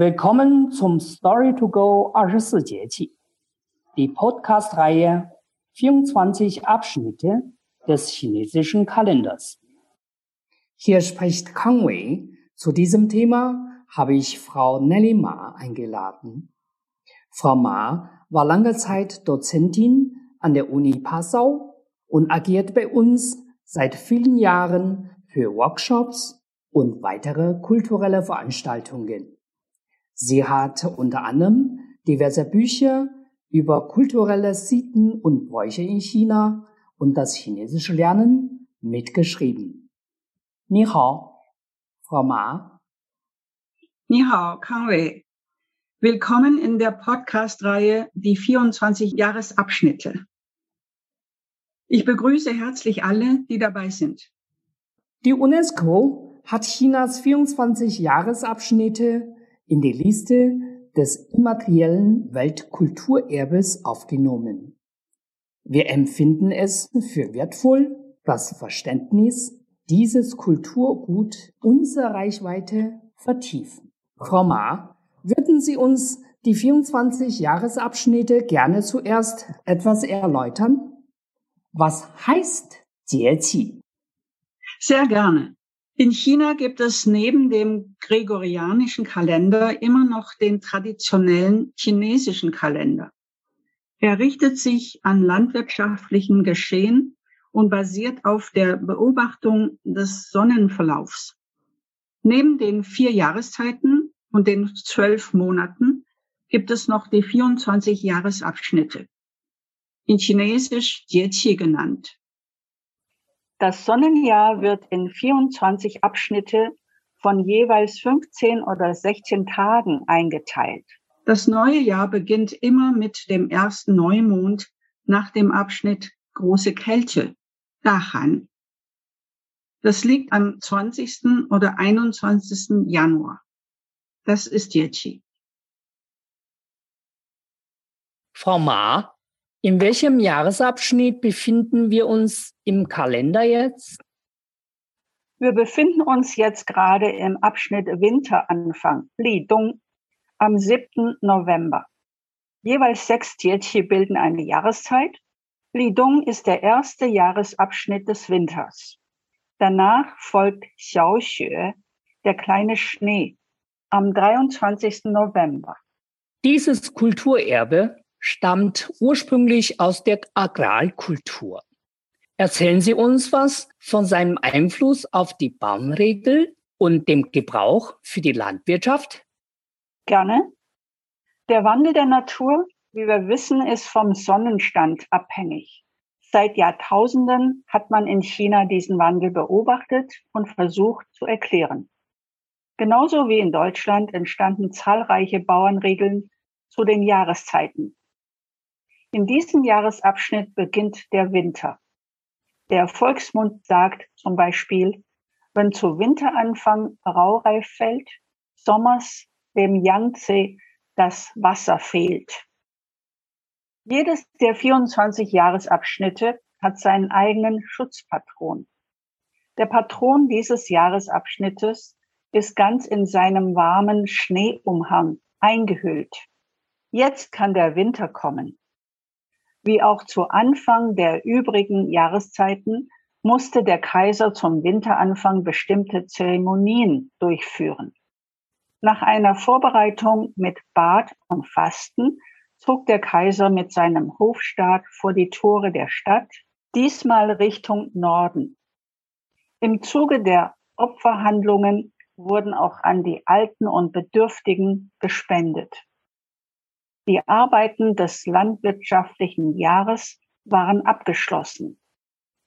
Willkommen zum Story to Go 24节气, die Podcast-Reihe 24 Abschnitte des chinesischen Kalenders. Hier spricht Kang Wei. Zu diesem Thema habe ich Frau Nelly Ma eingeladen. Frau Ma war lange Zeit Dozentin an der Uni Passau und agiert bei uns seit vielen Jahren für Workshops und weitere kulturelle Veranstaltungen. Sie hat unter anderem diverse Bücher über kulturelle Sitten und Bräuche in China und das chinesische Lernen mitgeschrieben. Ni hao, Frau Ma. Ni hao, Kangwei. Willkommen in der Podcast-Reihe Die 24 Jahresabschnitte. Ich begrüße herzlich alle, die dabei sind. Die UNESCO hat Chinas 24 Jahresabschnitte in die Liste des immateriellen Weltkulturerbes aufgenommen. Wir empfinden es für wertvoll, das Verständnis dieses Kulturgut unserer Reichweite vertiefen. Frau Ma, würden Sie uns die 24 Jahresabschnitte gerne zuerst etwas erläutern? Was heißt Jieqi? Sehr gerne. In China gibt es neben dem gregorianischen Kalender immer noch den traditionellen chinesischen Kalender. Er richtet sich an landwirtschaftlichen Geschehen und basiert auf der Beobachtung des Sonnenverlaufs. Neben den vier Jahreszeiten und den zwölf Monaten gibt es noch die 24 Jahresabschnitte, in Chinesisch Jieqi genannt. Das Sonnenjahr wird in 24 Abschnitte von jeweils 15 oder 16 Tagen eingeteilt. Das neue Jahr beginnt immer mit dem ersten Neumond nach dem Abschnitt Große Kälte, Dahan. Das liegt am 20. oder 21. Januar. Das ist Yechi. Frau Ma, in welchem Jahresabschnitt befinden wir uns im Kalender jetzt? Wir befinden uns jetzt gerade im Abschnitt Winteranfang, Lidong, am 7. November. Jeweils sechs Tierchi bilden eine Jahreszeit. Lidong ist der erste Jahresabschnitt des Winters. Danach folgt Xiaoxue, der kleine Schnee, am 23. November. Dieses Kulturerbe stammt ursprünglich aus der Agrarkultur. Erzählen Sie uns was von seinem Einfluss auf die Baumregel und dem Gebrauch für die Landwirtschaft? Gerne. Der Wandel der Natur, wie wir wissen, ist vom Sonnenstand abhängig. Seit Jahrtausenden hat man in China diesen Wandel beobachtet und versucht zu erklären. Genauso wie in Deutschland entstanden zahlreiche Bauernregeln zu den Jahreszeiten. In diesem Jahresabschnitt beginnt der Winter. Der Volksmund sagt zum Beispiel, wenn zu Winteranfang Raureif fällt, sommers dem Yangtze das Wasser fehlt. Jedes der 24 Jahresabschnitte hat seinen eigenen Schutzpatron. Der Patron dieses Jahresabschnittes ist ganz in seinem warmen Schneeumhang eingehüllt. Jetzt kann der Winter kommen. Wie auch zu Anfang der übrigen Jahreszeiten musste der Kaiser zum Winteranfang bestimmte Zeremonien durchführen. Nach einer Vorbereitung mit Bad und Fasten zog der Kaiser mit seinem Hofstaat vor die Tore der Stadt, diesmal Richtung Norden. Im Zuge der Opferhandlungen wurden auch an die Alten und Bedürftigen gespendet. Die Arbeiten des landwirtschaftlichen Jahres waren abgeschlossen.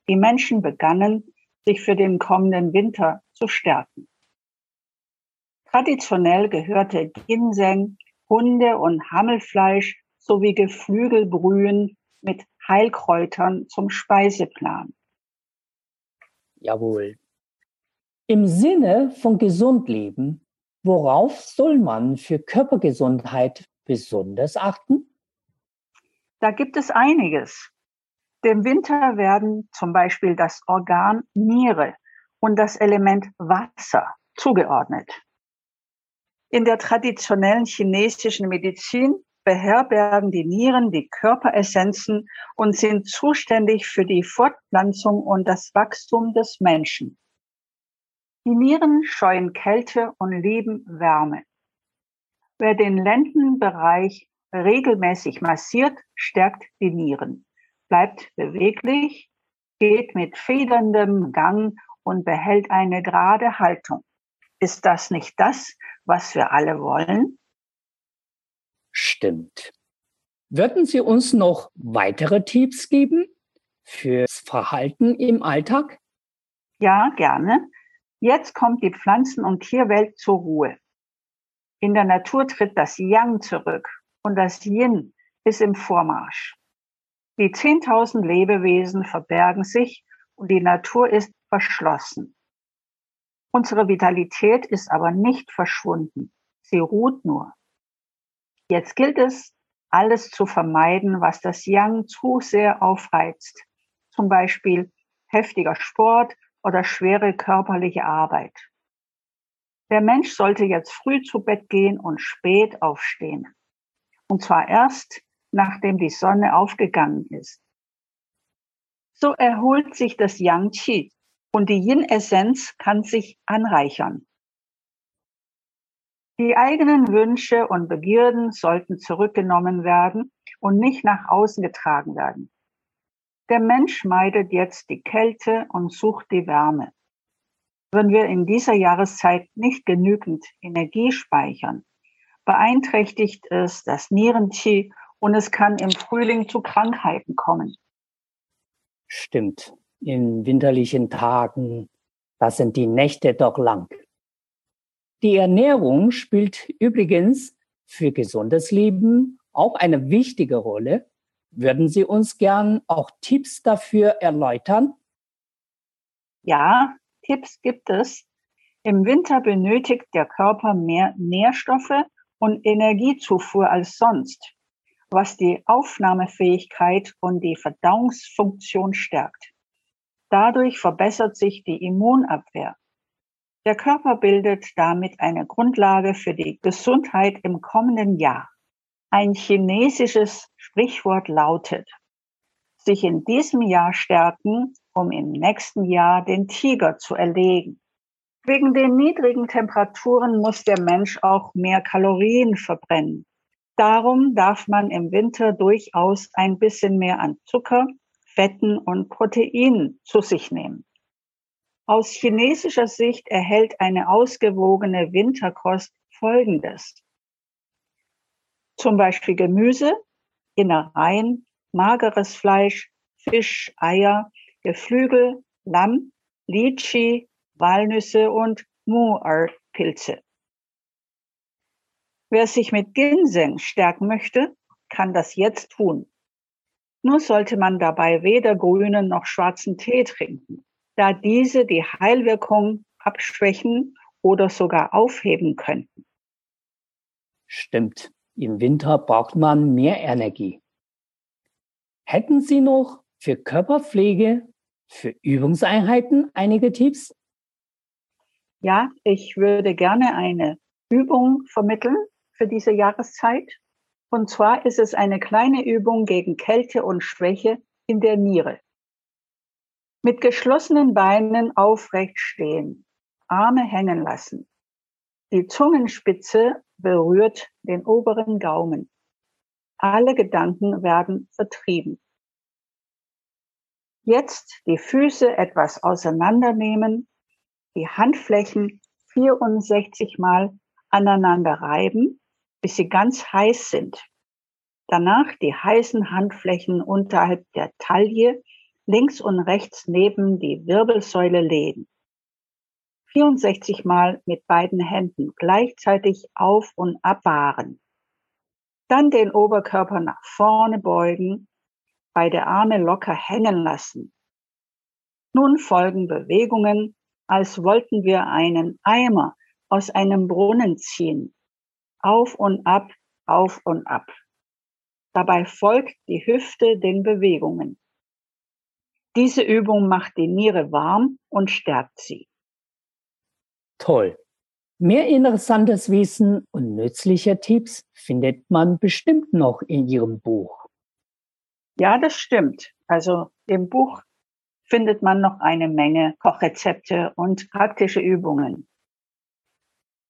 Die Menschen begannen, sich für den kommenden Winter zu stärken. Traditionell gehörte Ginseng, Hunde- und Hammelfleisch sowie Geflügelbrühen mit Heilkräutern zum Speiseplan. Jawohl. Im Sinne von gesund leben, worauf soll man für Körpergesundheit besonders achten? Da gibt es einiges. Dem Winter werden zum Beispiel das Organ Niere und das Element Wasser zugeordnet. In der traditionellen chinesischen Medizin beherbergen die Nieren die Körperessenzen und sind zuständig für die Fortpflanzung und das Wachstum des Menschen. Die Nieren scheuen Kälte und lieben Wärme. Wer den Lendenbereich regelmäßig massiert, stärkt die Nieren, bleibt beweglich, geht mit federndem Gang und behält eine gerade Haltung. Ist das nicht das, was wir alle wollen? Stimmt. Würden Sie uns noch weitere Tipps geben fürs Verhalten im Alltag? Ja, gerne. Jetzt kommt die Pflanzen- und Tierwelt zur Ruhe. In der Natur tritt das Yang zurück und das Yin ist im Vormarsch. Die 10.000 Lebewesen verbergen sich und die Natur ist verschlossen. Unsere Vitalität ist aber nicht verschwunden. Sie ruht nur. Jetzt gilt es, alles zu vermeiden, was das Yang zu sehr aufreizt. Zum Beispiel heftiger Sport oder schwere körperliche Arbeit. Der Mensch sollte jetzt früh zu Bett gehen und spät aufstehen. Und zwar erst, nachdem die Sonne aufgegangen ist. So erholt sich das Yang Qi und die Yin-Essenz kann sich anreichern. Die eigenen Wünsche und Begierden sollten zurückgenommen werden und nicht nach außen getragen werden. Der Mensch meidet jetzt die Kälte und sucht die Wärme. Wenn wir in dieser Jahreszeit nicht genügend Energie speichern, beeinträchtigt es das Nierenqi und es kann im Frühling zu Krankheiten kommen. Stimmt. In winterlichen Tagen, da sind die Nächte doch lang. Die Ernährung spielt übrigens für gesundes Leben auch eine wichtige Rolle. Würden Sie uns gern auch Tipps dafür erläutern? Ja, Tipps gibt es. Im Winter benötigt der Körper mehr Nährstoffe und Energiezufuhr als sonst, was die Aufnahmefähigkeit und die Verdauungsfunktion stärkt. Dadurch verbessert sich die Immunabwehr. Der Körper bildet damit eine Grundlage für die Gesundheit im kommenden Jahr. Ein chinesisches Sprichwort lautet, sich in diesem Jahr stärken, um im nächsten Jahr den Tiger zu erlegen. Wegen den niedrigen Temperaturen muss der Mensch auch mehr Kalorien verbrennen. Darum darf man im Winter durchaus ein bisschen mehr an Zucker, Fetten und Proteinen zu sich nehmen. Aus chinesischer Sicht erhält eine ausgewogene Winterkost Folgendes. Zum Beispiel Gemüse, Innereien, mageres Fleisch, Fisch, Eier, Geflügel, Lamm, Lychee, Walnüsse und Mu'er-Pilze. Wer sich mit Ginseng stärken möchte, kann das jetzt tun. Nur sollte man dabei weder grünen noch schwarzen Tee trinken da diese die Heilwirkung abschwächen oder sogar aufheben könnten. Stimmt. Im Winter braucht man mehr Energie. Hätten Sie noch für Körperpflege, für Übungseinheiten einige Tipps? Ja, ich würde gerne eine Übung vermitteln für diese Jahreszeit. Und zwar ist es eine kleine Übung gegen Kälte und Schwäche in der Niere. Mit geschlossenen Beinen aufrecht stehen, Arme hängen lassen. Die Zungenspitze berührt den oberen Gaumen. Alle Gedanken werden vertrieben. Jetzt die Füße etwas auseinandernehmen, die Handflächen 64 Mal aneinander reiben, bis sie ganz heiß sind. Danach die heißen Handflächen unterhalb der Taille links und rechts neben die Wirbelsäule legen. 64 Mal mit beiden Händen gleichzeitig auf und ab fahren. Dann den Oberkörper nach vorne beugen, beide Arme locker hängen lassen. Nun folgen Bewegungen, als wollten wir einen Eimer aus einem Brunnen ziehen. Auf und ab, auf und ab. Dabei folgt die Hüfte den Bewegungen. Diese Übung macht die Niere warm und stärkt sie. Toll. Mehr interessantes Wissen und nützliche Tipps findet man bestimmt noch in Ihrem Buch. Ja, das stimmt. Also im Buch findet man noch eine Menge Kochrezepte und praktische Übungen.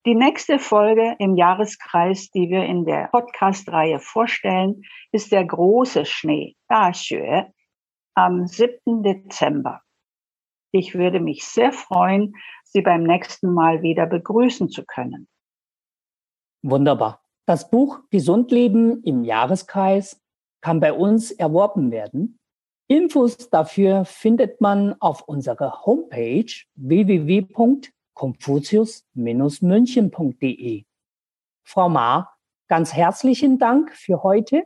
Die nächste Folge im Jahreskreis, die wir in der Podcast-Reihe vorstellen, ist der große Schnee, Daxue, am 7. Dezember. Ich würde mich sehr freuen, Sie beim nächsten Mal wieder begrüßen zu können. Wunderbar. Das Buch Gesund leben im Jahreskreis kann bei uns erworben werden. Infos dafür findet man auf unserer Homepage www.confucius-münchen.de. Frau Ma, ganz herzlichen Dank für heute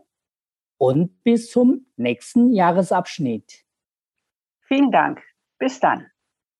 und bis zum nächsten Jahresabschnitt. Vielen Dank. Bis dann.